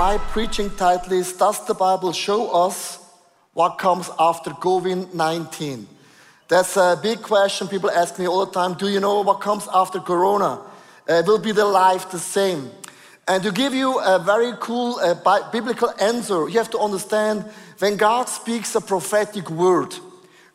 my preaching title is Does the Bible Show Us What Comes After COVID 19? That's a big question. People ask me all the time Do you know what comes after Corona? Uh, will be the life the same? And to give you a very cool uh, biblical answer, you have to understand when God speaks a prophetic word,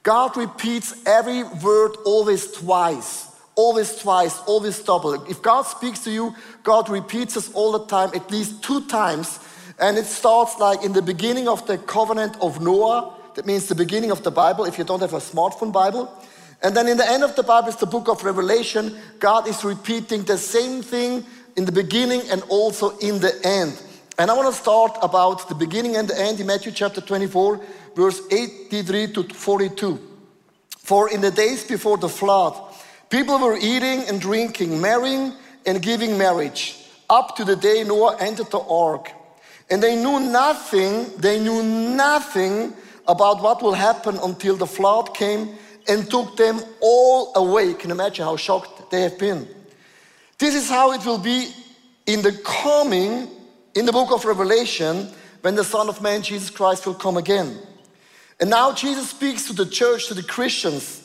God repeats every word always twice, always twice, always double. If God speaks to you, God repeats us all the time, at least two times. And it starts like in the beginning of the covenant of Noah. That means the beginning of the Bible, if you don't have a smartphone Bible. And then in the end of the Bible is the book of Revelation. God is repeating the same thing in the beginning and also in the end. And I want to start about the beginning and the end in Matthew chapter 24, verse 83 to 42. For in the days before the flood, people were eating and drinking, marrying and giving marriage, up to the day Noah entered the ark. And they knew nothing, they knew nothing about what will happen until the flood came and took them all away. Can you imagine how shocked they have been? This is how it will be in the coming, in the book of Revelation, when the Son of Man, Jesus Christ, will come again. And now Jesus speaks to the church, to the Christians.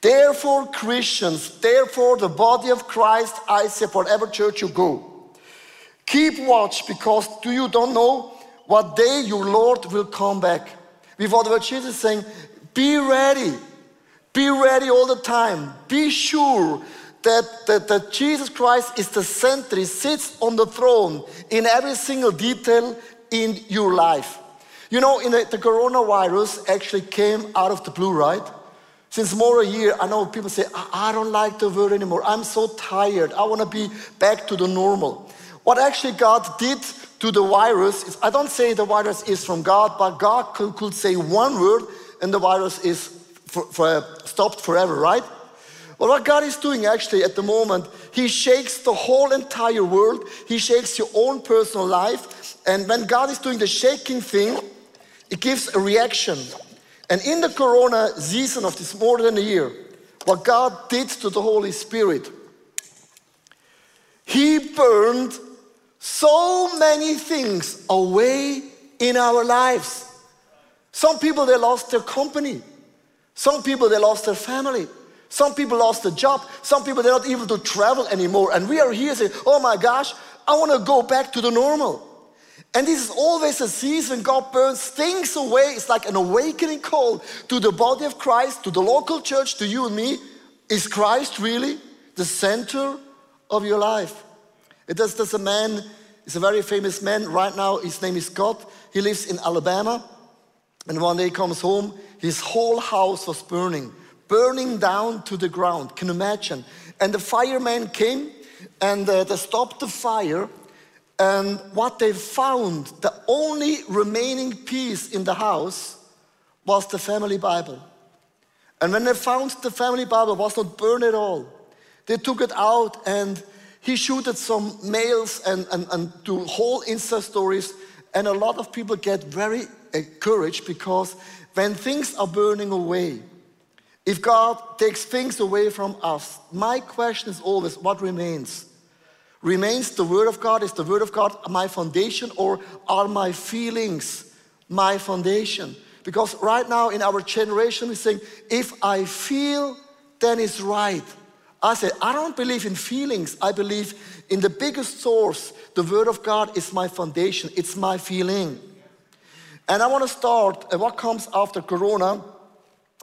Therefore, Christians, therefore, the body of Christ, I say, whatever church you go, keep watch because do you don't know what day your Lord will come back. With other words, Jesus is saying, be ready. Be ready all the time. Be sure that, that, that Jesus Christ is the center, He sits on the throne in every single detail in your life. You know, in the, the coronavirus actually came out of the blue, right? Since more a year, I know people say, I, don't like the word anymore. I'm so tired. I want to be back to the normal. What actually God did to the virus is, I don't say the virus is from God, but God could, could say one word and the virus is for, for, stopped forever, right? Well, what God is doing actually at the moment, He shakes the whole entire world. He shakes your own personal life. And when God is doing the shaking thing, it gives a reaction. And in the corona season of this more than a year, what God did to the Holy Spirit, He burned so many things away in our lives. Some people, they lost their company. Some people, they lost their family. Some people lost their job. Some people, they're not able to travel anymore. And we are here saying, oh my gosh, I want to go back to the normal. And this is always a season God burns things away. It's like an awakening call to the body of Christ, to the local church, to you and me. Is Christ really the center of your life? It does, there's a man, he's a very famous man right now. His name is Scott. He lives in Alabama. And one day he comes home, his whole house was burning burning down to the ground. Can you imagine? And the firemen came and uh, they stopped the fire. And what they found, the only remaining piece in the house was the family Bible. And when they found the family Bible was not burned at all, they took it out and he shooted some mails and, and, and do whole Insta stories. And a lot of people get very encouraged because when things are burning away, if God takes things away from us, my question is always what remains? Remains the Word of God? Is the Word of God my foundation, or are my feelings my foundation? Because right now in our generation, we're saying, if I feel, then it's right. I say, I don't believe in feelings. I believe in the biggest source. The Word of God is my foundation, it's my feeling. And I want to start, uh, what comes after Corona?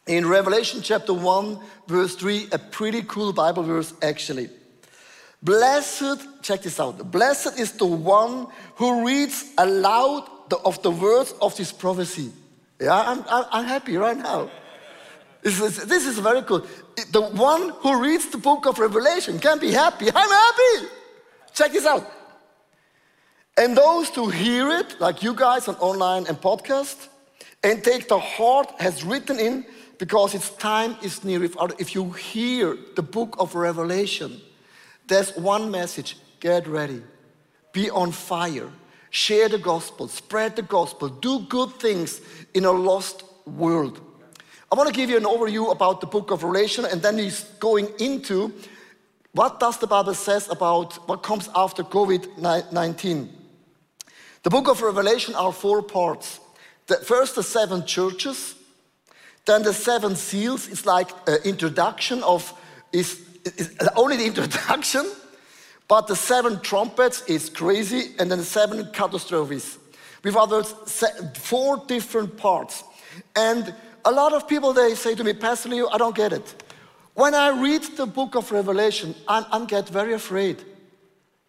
in Revelation chapter 1, verse 3, a pretty cool Bible verse actually. Blessed, check this out. Blessed is the one who reads aloud the, of the words of this prophecy. Yeah, I'm, I'm, I'm happy right now. This is, this is very cool. The one who reads the book of Revelation can be happy. I'm happy. Check this out. And those who hear it, like you guys on online and podcast, and take the heart has written in because its time is near. If, if you hear the book of Revelation, there's one message. Get ready, be on fire, share the gospel, spread the gospel, do good things in a lost world. I want to give you an overview about the book of Revelation, and then he's going into what does the Bible says about what comes after COVID-19. The book of Revelation are four parts. The, first, the seven churches, then the seven seals. Is like an introduction of, is, is only the introduction, but the seven trumpets is crazy, and then the seven catastrophes. With others, four different parts. And a lot of people, they say to me, Pastor Leo, I don't get it. When I read the book of Revelation, I'm, I'm get very afraid.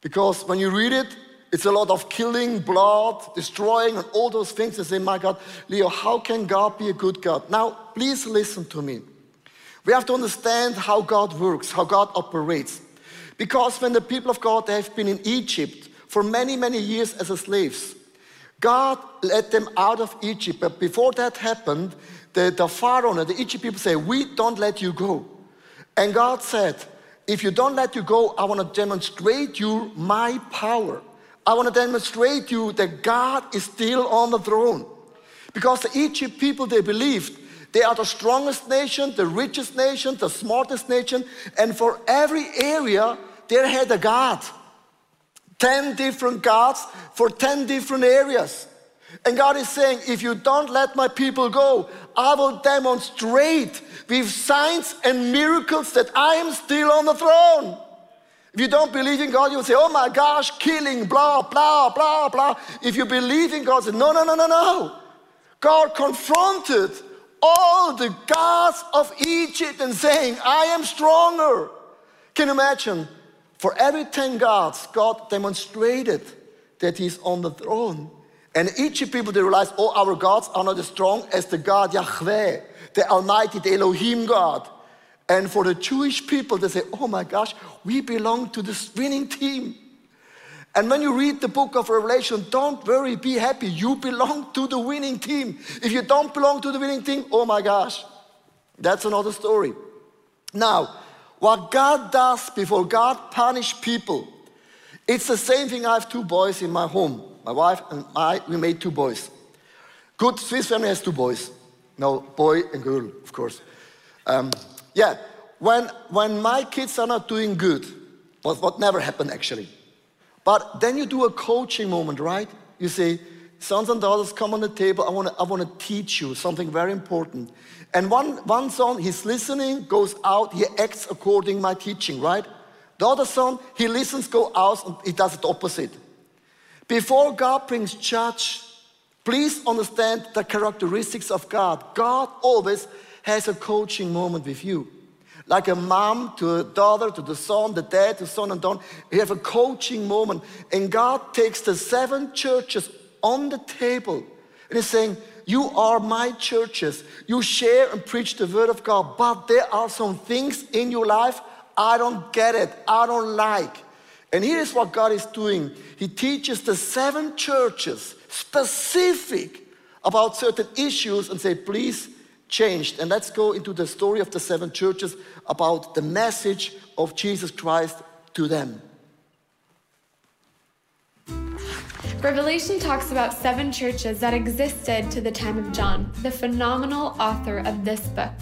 Because when you read it, it's a lot of killing, blood, destroying, and all those things. I say, my God, Leo, how can God be a good God? Now, please listen to me. We have to understand how God works, how God operates. Because when the people of God have been in Egypt for many, many years as slaves, God let them out of Egypt. But before that happened, the, the Pharaoh and the Egypt people say, We don't let you go. And God said, If you don't let you go, I want to demonstrate you my power. I want to demonstrate you that God is still on the throne. Because the Egypt people, they believed they are the strongest nation, the richest nation, the smartest nation, and for every area, they had a God. 10 different gods for 10 different areas. And God is saying, if you don't let my people go, I will demonstrate with signs and miracles that I am still on the throne. If you don't believe in God, you will say, oh my gosh, killing, blah, blah, blah, blah. If you believe in God, say, no, no, no, no, no. God confronted all the gods of Egypt and saying, I am stronger. Can you imagine? For every 10 gods, God demonstrated that He's on the throne. And Egypt people, they realized, oh, our gods are not as strong as the God Yahweh, the Almighty, the Elohim God. And for the Jewish people, they say, oh my gosh, we belong to this winning team. And when you read the book of Revelation, don't worry, be happy. You belong to the winning team. If you don't belong to the winning team, oh my gosh, that's another story. Now, what God does before God punish people, it's the same thing. I have two boys in my home. My wife and I, we made two boys. Good Swiss family has two boys. No, boy and girl, of course. Um, yeah, when, when my kids are not doing good, what, what never happened actually, but then you do a coaching moment, right? You say, sons and daughters, come on the table. I want to I wanna teach you something very important. And one, one son, he's listening, goes out, he acts according my teaching, right? The other son, he listens, go out, and he does the opposite. Before God brings judge, please understand the characteristics of God. God always has a coaching moment with you. Like a mom to a daughter, to the son, the dad to son and daughter. You have a coaching moment. And God takes the seven churches on the table and He's saying, You are my churches. You share and preach the word of God, but there are some things in your life I don't get it, I don't like. And here's what God is doing He teaches the seven churches specific about certain issues and say, Please changed. And let's go into the story of the seven churches about the message of Jesus Christ to them. Revelation talks about seven churches that existed to the time of John, the phenomenal author of this book.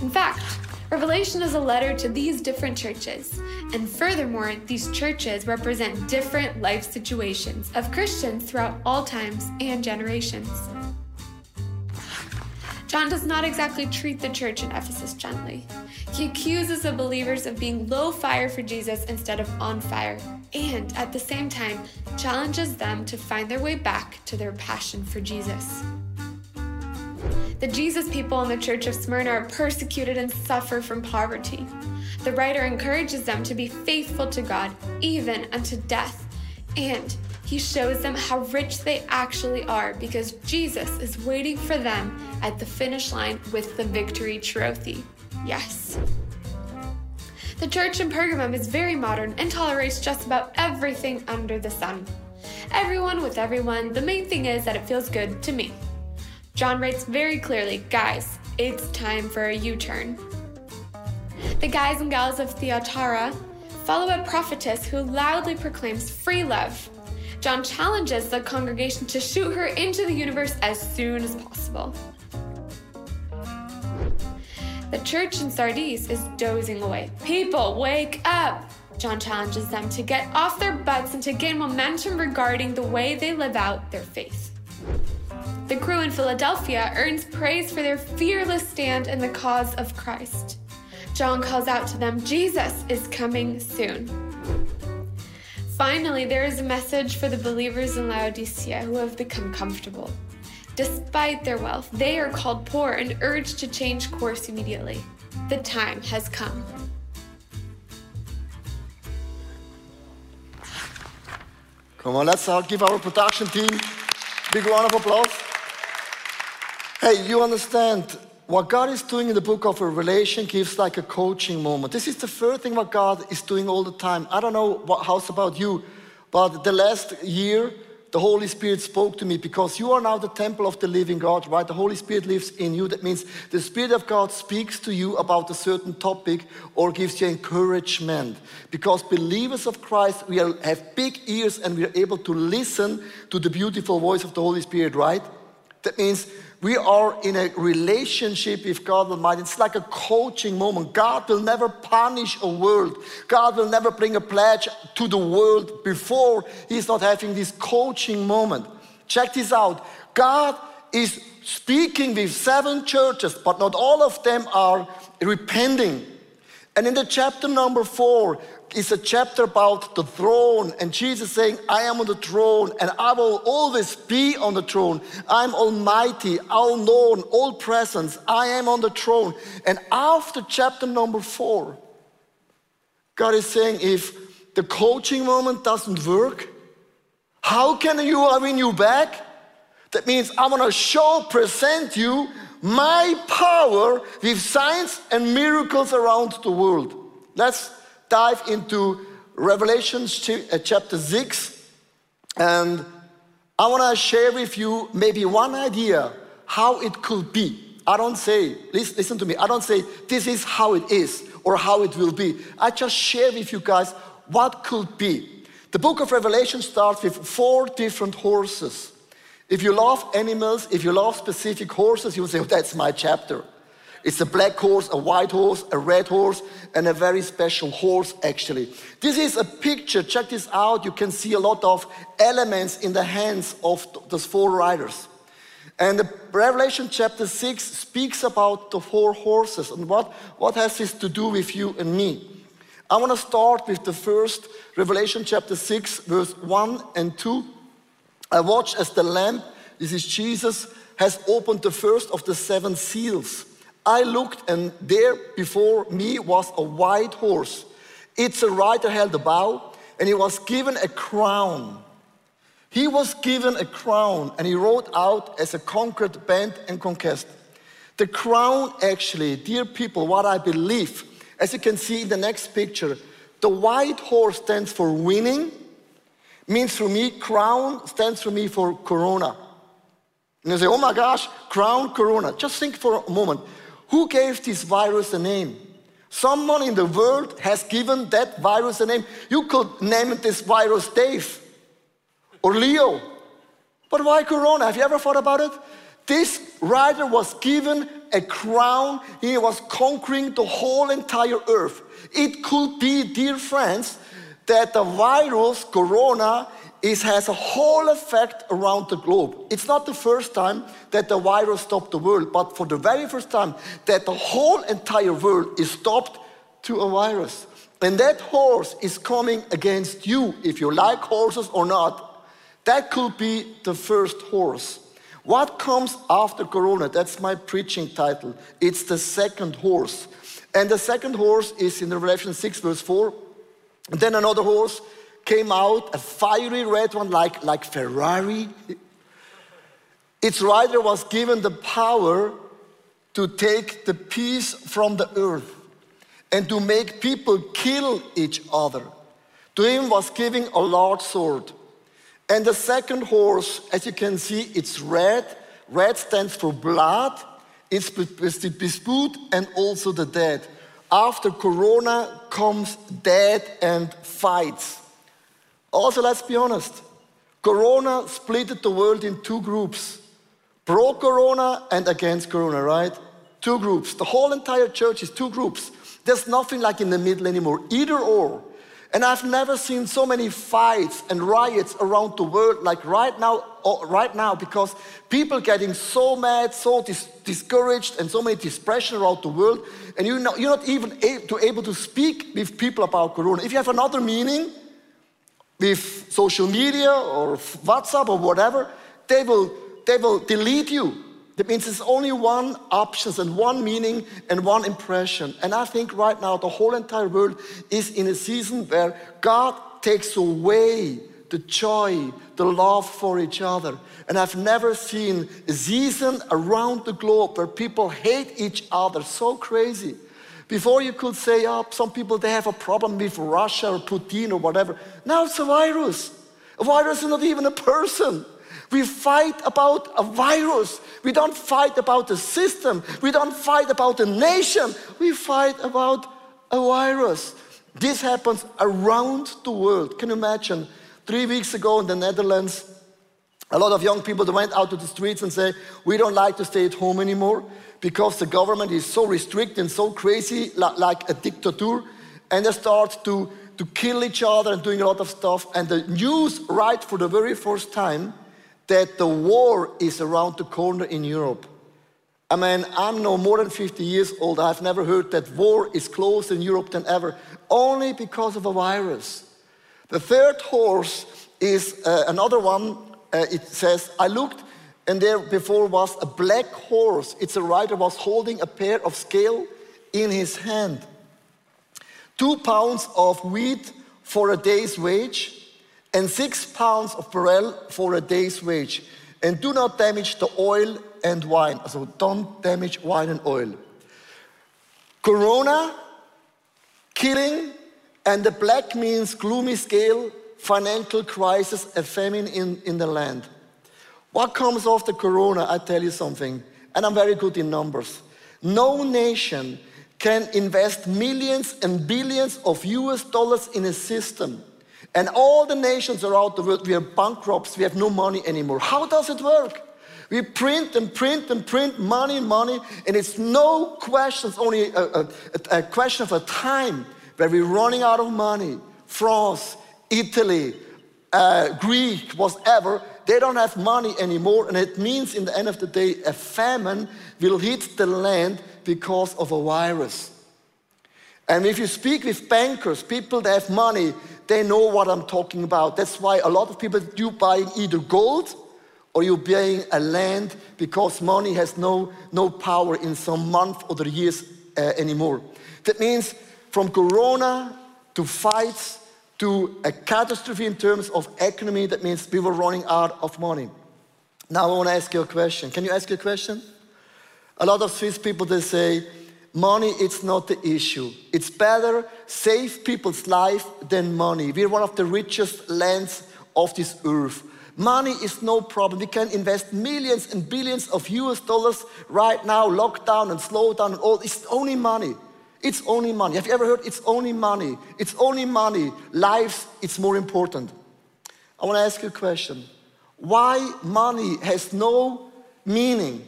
In fact, Revelation is a letter to these different churches. And furthermore, these churches represent different life situations of Christians throughout all times and generations. John does not exactly treat the church in Ephesus gently. He accuses the believers of being low fire for Jesus instead of on fire, and at the same time, challenges them to find their way back to their passion for Jesus. The Jesus people in the church of Smyrna are persecuted and suffer from poverty. The writer encourages them to be faithful to God, even unto death, and he shows them how rich they actually are because Jesus is waiting for them at the finish line with the victory trophy. Yes. The church in Pergamum is very modern and tolerates just about everything under the sun. Everyone with everyone, the main thing is that it feels good to me. John writes very clearly guys, it's time for a U turn. The guys and gals of Thyatira follow a prophetess who loudly proclaims free love John challenges the congregation to shoot her into the universe as soon as possible. The church in Sardis is dozing away. People, wake up! John challenges them to get off their butts and to gain momentum regarding the way they live out their faith. The crew in Philadelphia earns praise for their fearless stand in the cause of Christ. John calls out to them, Jesus is coming soon. Finally, there is a message for the believers in Laodicea who have become comfortable. Despite their wealth, they are called poor and urged to change course immediately. The time has come. Come on, let's give our production team a big round of applause. Hey, you understand what God is doing in the book of Revelation gives like a coaching moment. This is the first thing what God is doing all the time. I don't know what, how it's about you, but the last year, the Holy Spirit spoke to me because you are now the temple of the living God, right? The Holy Spirit lives in you. That means the Spirit of God speaks to you about a certain topic or gives you encouragement. Because believers of Christ, we are, have big ears and we are able to listen to the beautiful voice of the Holy Spirit, right? That means we are in a relationship with God Almighty. It's like a coaching moment. God will never punish a world. God will never bring a pledge to the world before He's not having this coaching moment. Check this out. God is speaking with seven churches, but not all of them are repenting. And in the chapter number four, is a chapter about the throne and Jesus saying, I am on the throne and I will always be on the throne. I'm almighty, all known, all presence. I am on the throne. And after chapter number four, God is saying, if the coaching moment doesn't work, how can you win you back? That means I want to show, present you my power with signs and miracles around the world. Let's dive into Revelation uh, chapter 6. And I want to share with you maybe one idea how it could be. I don't say, listen, listen to me, I don't say this is how it is or how it will be. I just share with you guys what could be. The book of Revelation starts with four different horses. If you love animals, if you love specific horses, you will say, oh, that's my chapter. It's a black horse, a white horse, a red horse, and a very special horse, actually. This is a picture. Check this out. You can see a lot of elements in the hands of those four riders. And the Revelation chapter 6 speaks about the four horses. And what, what has this to do with you and me? I want to start with the first Revelation chapter 6, verse 1 and 2. I watched as the Lamb, this is Jesus, has opened the first of the seven seals. I looked, and there before me was a white horse. Its a rider held a bow, and he was given a crown. He was given a crown, and he rode out as a conquered band and conquest. The crown, actually, dear people, what I believe, as you can see in the next picture, the white horse stands for winning, means for me, crown stands for me for corona. And you say, oh my gosh, crown, corona. Just think for a moment. Who gave this virus a name? Someone in the world has given that virus a name. You could name this virus Dave or Leo. But why Corona? Have you ever thought about it? This rider was given a crown. He was conquering the whole entire earth. It could be, dear friends, that the virus, Corona, it has a whole effect around the globe. It's not the first time that the virus stopped the world, but for the very first time that the whole entire world is stopped to a virus. And that horse is coming against you, if you like horses or not. That could be the first horse. What comes after Corona? That's my preaching title. It's the second horse. And the second horse is in Revelation 6, verse 4. And then another horse came out, a fiery red one like, like Ferrari. Its rider was given the power to take the peace from the earth and to make people kill each other. To him was given a large sword. And the second horse, as you can see, it's red. Red stands for blood. It's the dispute and also the dead. After Corona comes dead and fights. Also, let's be honest. Corona split the world in two groups pro Corona and against Corona, right? Two groups. The whole entire church is two groups. There's nothing like in the middle anymore, either or. And I've never seen so many fights and riots around the world like right now, oh, right now, because people getting so mad, so dis- discouraged, and so many depression around the world, and you're not, you're not even to, able to speak with people about Corona. If you have another meaning with social media or WhatsApp or whatever, they will, they will delete you. That means there's only one option and one meaning and one impression. And I think right now the whole entire world is in a season where God takes away the joy, the love for each other. And I've never seen a season around the globe where people hate each other so crazy. Before you could say, oh, some people they have a problem with Russia or Putin or whatever. Now it's a virus. A virus is not even a person. We fight about a virus. We don't fight about a system. We don't fight about a nation. We fight about a virus. This happens around the world. Can you imagine? Three weeks ago in the Netherlands, a lot of young people went out to the streets and say, we don't like to stay at home anymore because the government is so restricted and so crazy, like a dictator. And they start to, to kill each other and doing a lot of stuff. And the news, right for the very first time, that the war is around the corner in Europe. I mean, I'm no more than 50 years old. I've never heard that war is closer in Europe than ever, only because of a virus. The third horse is uh, another one. Uh, it says, I looked, and there before was a black horse. It's a rider was holding a pair of scale in his hand. Two pounds of wheat for a day's wage and six pounds of barrel for a day's wage. And do not damage the oil and wine. So don't damage wine and oil. Corona, killing, and the black means gloomy scale, financial crisis, a famine in, in the land. What comes after Corona? I tell you something, and I'm very good in numbers. No nation can invest millions and billions of US dollars in a system and all the nations around the world, we are bankrupts, we have no money anymore. How does it work? We print and print and print money and money, and it's no question, it's only a, a, a question of a time where we're running out of money. France, Italy, uh, Greek, whatever, they don't have money anymore, and it means in the end of the day, a famine will hit the land because of a virus. And if you speak with bankers, people that have money, they know what I'm talking about. That's why a lot of people do buy either gold or you're buying a land because money has no, no power in some month or the years uh, anymore. That means from Corona to fights to a catastrophe in terms of economy, that means we were running out of money. Now I want to ask you a question. Can you ask a question? A lot of Swiss people, they say, Money it's not the issue. It's better save people's life than money. We're one of the richest lands of this earth. Money is no problem. We can invest millions and billions of US dollars right now, lockdown and slowdown and all. It's only money. It's only money. Have you ever heard it's only money? It's only money. Lives, it's more important. I want to ask you a question. Why money has no meaning?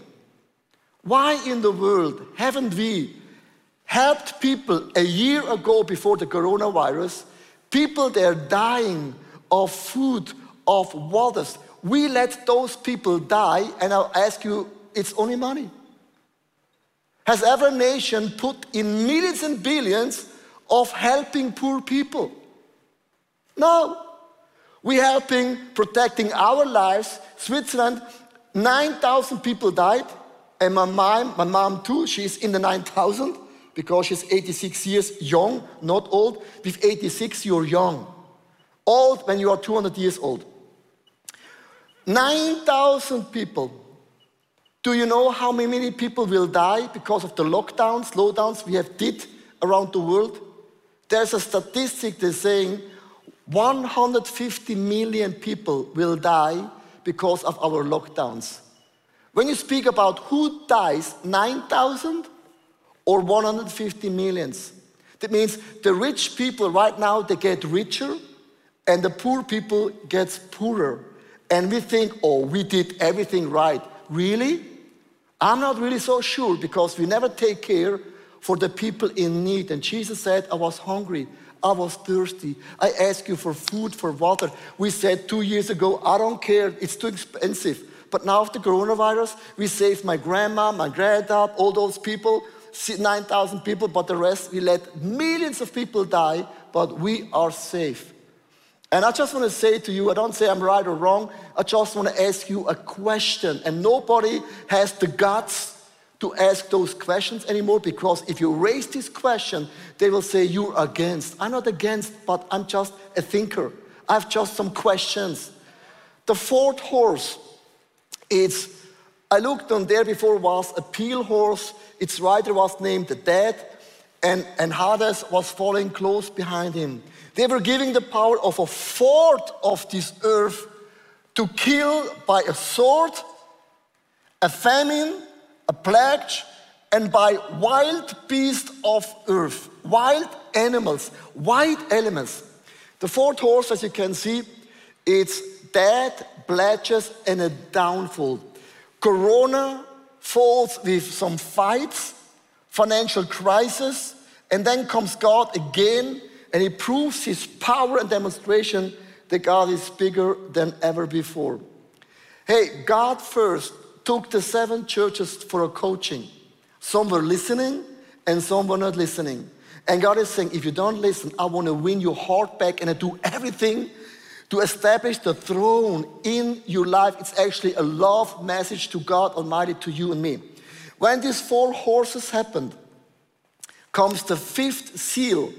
Why in the world haven't we helped people a year ago before the coronavirus? People they're dying of food, of waters. We let those people die, and I'll ask you, it's only money. Has every nation put in millions and billions of helping poor people? No. We're helping protecting our lives. Switzerland, 9,000 people died. And my mom, my mom too, she's in the 9,000 because she's 86 years young, not old. With 86, you're young. Old when you are 200 years old. 9,000 people. Do you know how many people will die because of the lockdowns, slowdowns we have did around the world? There's a statistic that's saying 150 million people will die because of our lockdowns. When you speak about who dies, 9,000 or 150 millions, that means the rich people right now, they get richer and the poor people get poorer. And we think, oh, we did everything right. Really? I'm not really so sure because we never take care for the people in need. And Jesus said, I was hungry, I was thirsty. I asked you for food, for water. We said two years ago, I don't care, it's too expensive. But now, after coronavirus, we saved my grandma, my granddad, all those people, 9,000 people, but the rest, we let millions of people die, but we are safe. And I just want to say to you, I don't say I'm right or wrong, I just want to ask you a question. And nobody has the guts to ask those questions anymore because if you raise this question, they will say you're against. I'm not against, but I'm just a thinker. I have just some questions. The fourth horse, it's, I looked on there before was a pale horse. Its rider was named the Dead, and, and Hades was following close behind him. They were giving the power of a fourth of this earth to kill by a sword, a famine, a plague, and by wild beasts of earth, wild animals, wild elements. The fourth horse, as you can see, it's death, pledges, and a downfall. Corona falls with some fights, financial crisis, and then comes God again, and He proves His power and demonstration that God is bigger than ever before. Hey, God first took the seven churches for a coaching. Some were listening and some were not listening. And God is saying, if you don't listen, I want to win your heart back and I do everything to establish the throne in your life. It's actually a love message to God Almighty, to you and me. When these four horses happened, comes the fifth seal.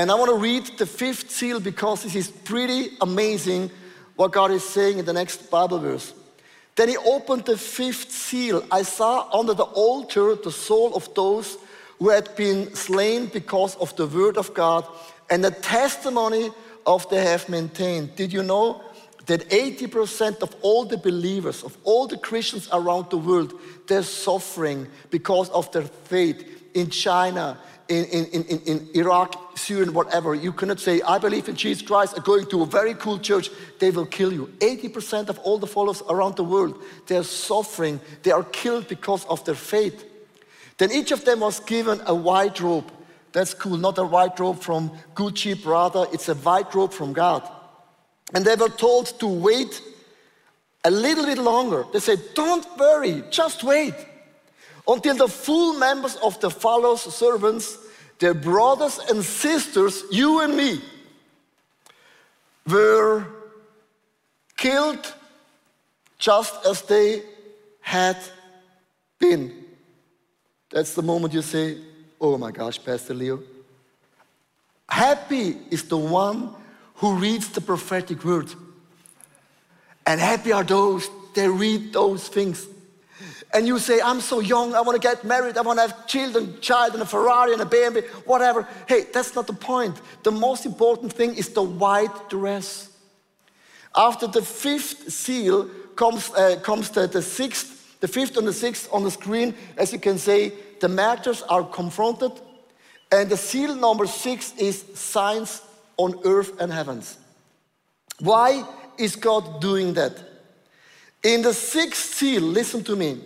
And I want to read the fifth seal because this is pretty amazing what God is saying in the next Bible verse. Then he opened the fifth seal. I saw under the altar the soul of those who had been slain because of the word of God and the testimony of they have maintained. Did you know that 80% of all the believers, of all the Christians around the world, they're suffering because of their faith in China, in, in, in, in Iraq, Syria, whatever. You cannot say, I believe in Jesus Christ, I'm going to a very cool church. They will kill you. 80% of all the followers around the world, they're suffering. They are killed because of their faith. Then each of them was given a white robe. That's cool, not a white robe from Gucci, Prada. It's a white robe from God. And they were told to wait a little bit longer. They said, Don't worry, just wait until the full members of the followers, servants, their brothers and sisters, you and me, were killed just as they had been. That's the moment you say, Oh my gosh, Pastor Leo. Happy is the one who reads the prophetic word. And happy are those that read those things and you say, I'm so young, I want to get married, I want to have children, child, and a Ferrari and a BMW, whatever. Hey, that's not the point. The most important thing is the white dress. After the fifth seal comes, uh, comes the, the sixth, the fifth and the sixth on the screen. As you can see, the martyrs are confronted, and the seal number six is signs on earth and heavens. Why is God doing that? In the sixth seal, listen to me.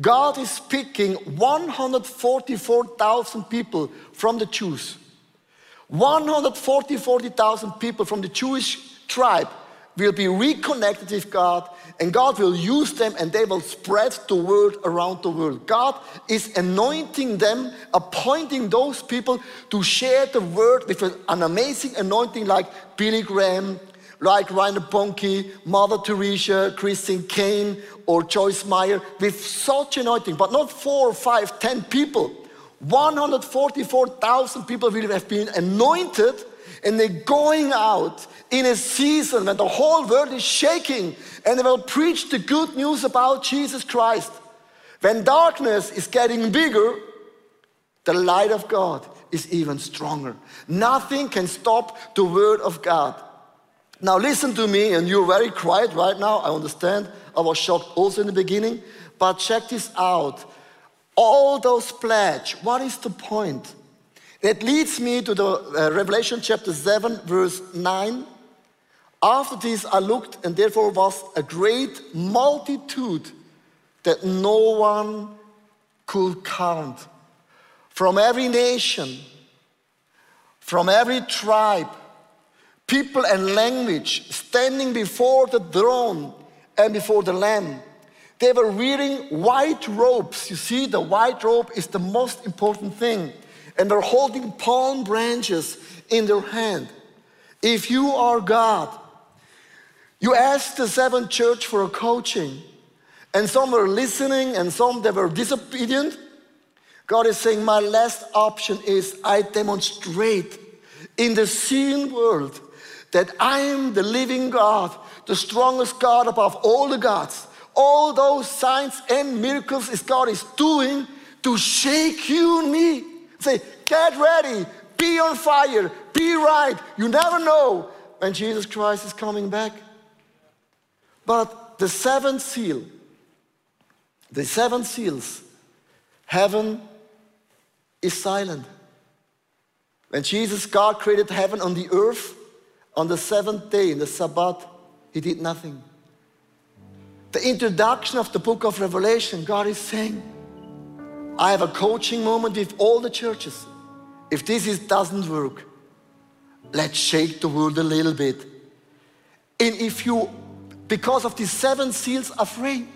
God is picking 144,000 people from the Jews. 144,000 people from the Jewish tribe will be reconnected with God, and God will use them and they will spread the word around the world. God is anointing them, appointing those people to share the word with an amazing anointing like Billy Graham, like Reinhard Bonnke, Mother Teresa, Christine Caine, or Joyce Meyer with such anointing, but not four, five, ten people. 144,000 people will have been anointed and they're going out in a season when the whole world is shaking and they will preach the good news about Jesus Christ. When darkness is getting bigger, the light of God is even stronger. Nothing can stop the word of God. Now, listen to me, and you're very quiet right now. I understand. I was shocked also in the beginning. But check this out. All those pledge, what is the point? That leads me to the uh, Revelation chapter 7, verse 9. After this, I looked, and therefore was a great multitude that no one could count from every nation from every tribe, people, and language standing before the throne and before the Lamb. They were wearing white robes. You see, the white robe is the most important thing. And they're holding palm branches in their hand. If you are God, you ask the seventh church for a coaching, and some were listening and some they were disobedient. God is saying, My last option is I demonstrate in the seen world that I am the living God, the strongest God above all the gods. All those signs and miracles is God is doing to shake you and me. Say, get ready, be on fire, be right. You never know when Jesus Christ is coming back. But the seventh seal, the seven seals, heaven is silent. When Jesus, God created heaven on the earth, on the seventh day, in the Sabbath, He did nothing. The introduction of the book of Revelation, God is saying, I have a coaching moment with all the churches. If this is, doesn't work, let's shake the world a little bit. And if you, because of these seven seals, are afraid,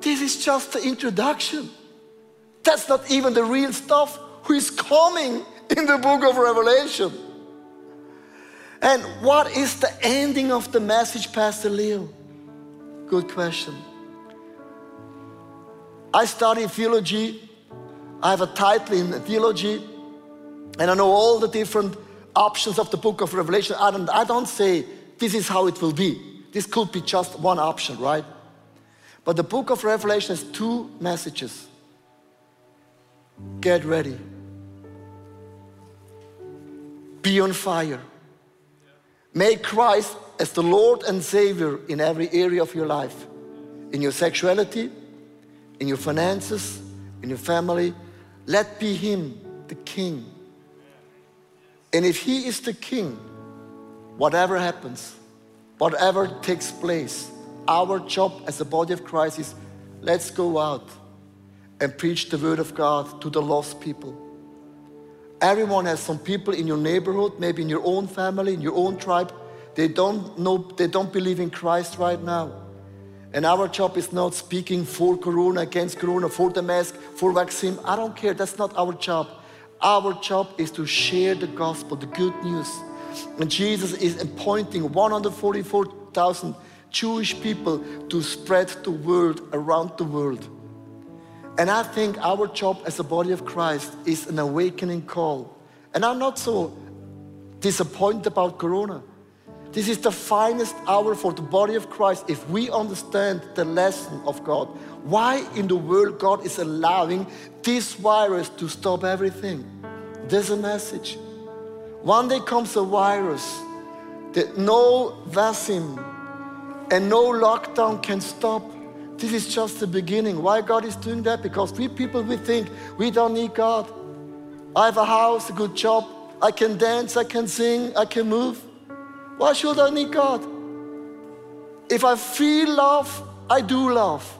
this is just the introduction. That's not even the real stuff. Who is coming in the book of Revelation? And what is the ending of the message, Pastor Leo? Good question. I study theology. I have a title in theology. And I know all the different options of the book of Revelation. I don't, I don't say this is how it will be. This could be just one option, right? But the book of Revelation has two messages. Get ready. Be on fire. Make Christ as the Lord and Savior in every area of your life in your sexuality, in your finances, in your family. Let be Him the King. And if He is the King, whatever happens, whatever takes place, our job as the body of Christ is let's go out and preach the Word of God to the lost people. Everyone has some people in your neighborhood, maybe in your own family, in your own tribe. They don't know, they don't believe in Christ right now. And our job is not speaking for Corona, against Corona, for the mask, for vaccine. I don't care. That's not our job. Our job is to share the gospel, the good news. And Jesus is appointing 144,000 Jewish people to spread the word around the world. And I think our job as a body of Christ is an awakening call. And I'm not so disappointed about Corona. This is the finest hour for the body of Christ if we understand the lesson of God. Why in the world God is allowing this virus to stop everything? There's a message. One day comes a virus that no vaccine and no lockdown can stop. This is just the beginning. Why God is doing that? Because we people, we think we don't need God. I have a house, a good job. I can dance, I can sing, I can move. Why should I need God? If I feel love, I do love.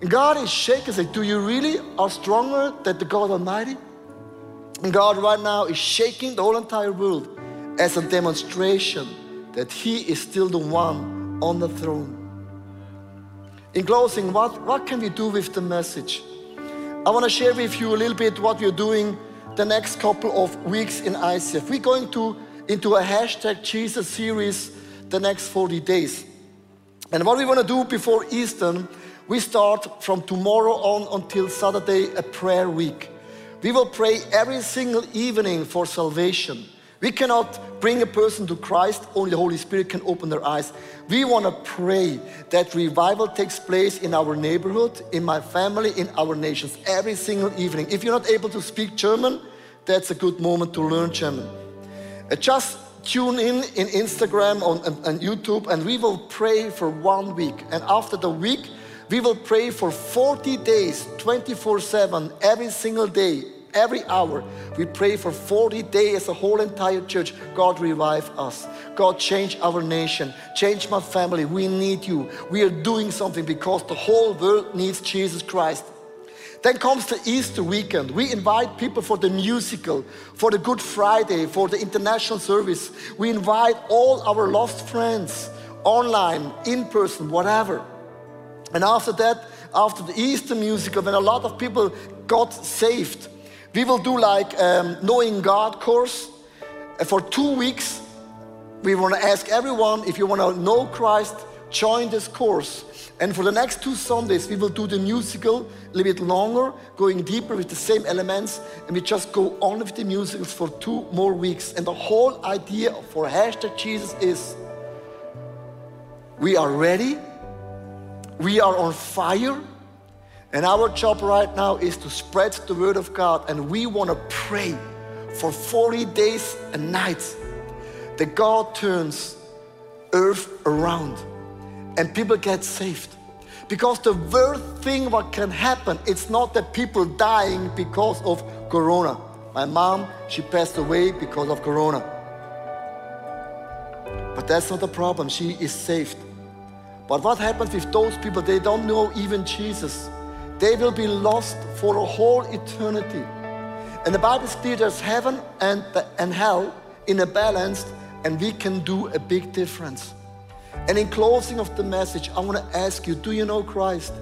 And God is shaking, say, do you really are stronger than the God Almighty? And God right now is shaking the whole entire world as a demonstration that He is still the one on the throne. In closing, what, what can we do with the message? I want to share with you a little bit what we're doing the next couple of weeks in ICF. We're going to into a hashtag Jesus series the next 40 days. And what we want to do before Easter, we start from tomorrow on until Saturday a prayer week. We will pray every single evening for salvation. We cannot bring a person to Christ, only the Holy Spirit can open their eyes. We want to pray that revival takes place in our neighborhood, in my family, in our nations, every single evening. If you're not able to speak German, that's a good moment to learn German. Uh, just tune in in Instagram on, and YouTube, and we will pray for one week. And after the week, we will pray for 40 days, 24 7, every single day, every hour. We pray for 40 days a whole entire church. God revive us. God change our nation. Change my family. We need you. We are doing something because the whole world needs Jesus Christ. Then comes the Easter weekend. We invite people for the musical, for the Good Friday, for the international service. We invite all our lost friends, online, in person, whatever. And after that, after the Easter musical, when a lot of people got saved, we will do like um, knowing God course for two weeks. We want to ask everyone if you want to know Christ, join this course. And for the next two Sundays, we will do the musical a little bit longer, going deeper with the same elements, and we just go on with the musicals for two more weeks. And the whole idea for hashtag Jesus is we are ready, we are on fire, and our job right now is to spread the word of God, and we want to pray for 40 days and nights that God turns earth around and people get saved. Because the worst thing what can happen, it's not that people dying because of corona. My mom, she passed away because of corona. But that's not the problem. She is saved. But what happens with those people? They don't know even Jesus. They will be lost for a whole eternity. And the Bible is there's heaven and, and hell in a balance, and we can do a big difference. And in closing of the message, I want to ask you do you know Christ?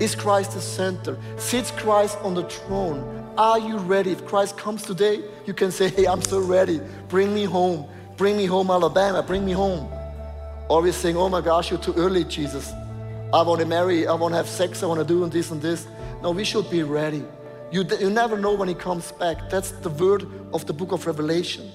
Is Christ the center? Sits Christ on the throne? Are you ready? If Christ comes today, you can say, Hey, I'm so ready. Bring me home. Bring me home, Alabama. Bring me home. Or we're saying, Oh my gosh, you're too early, Jesus. I want to marry. I want to have sex. I want to do this and this. No, we should be ready. You, you never know when he comes back. That's the word of the book of Revelation.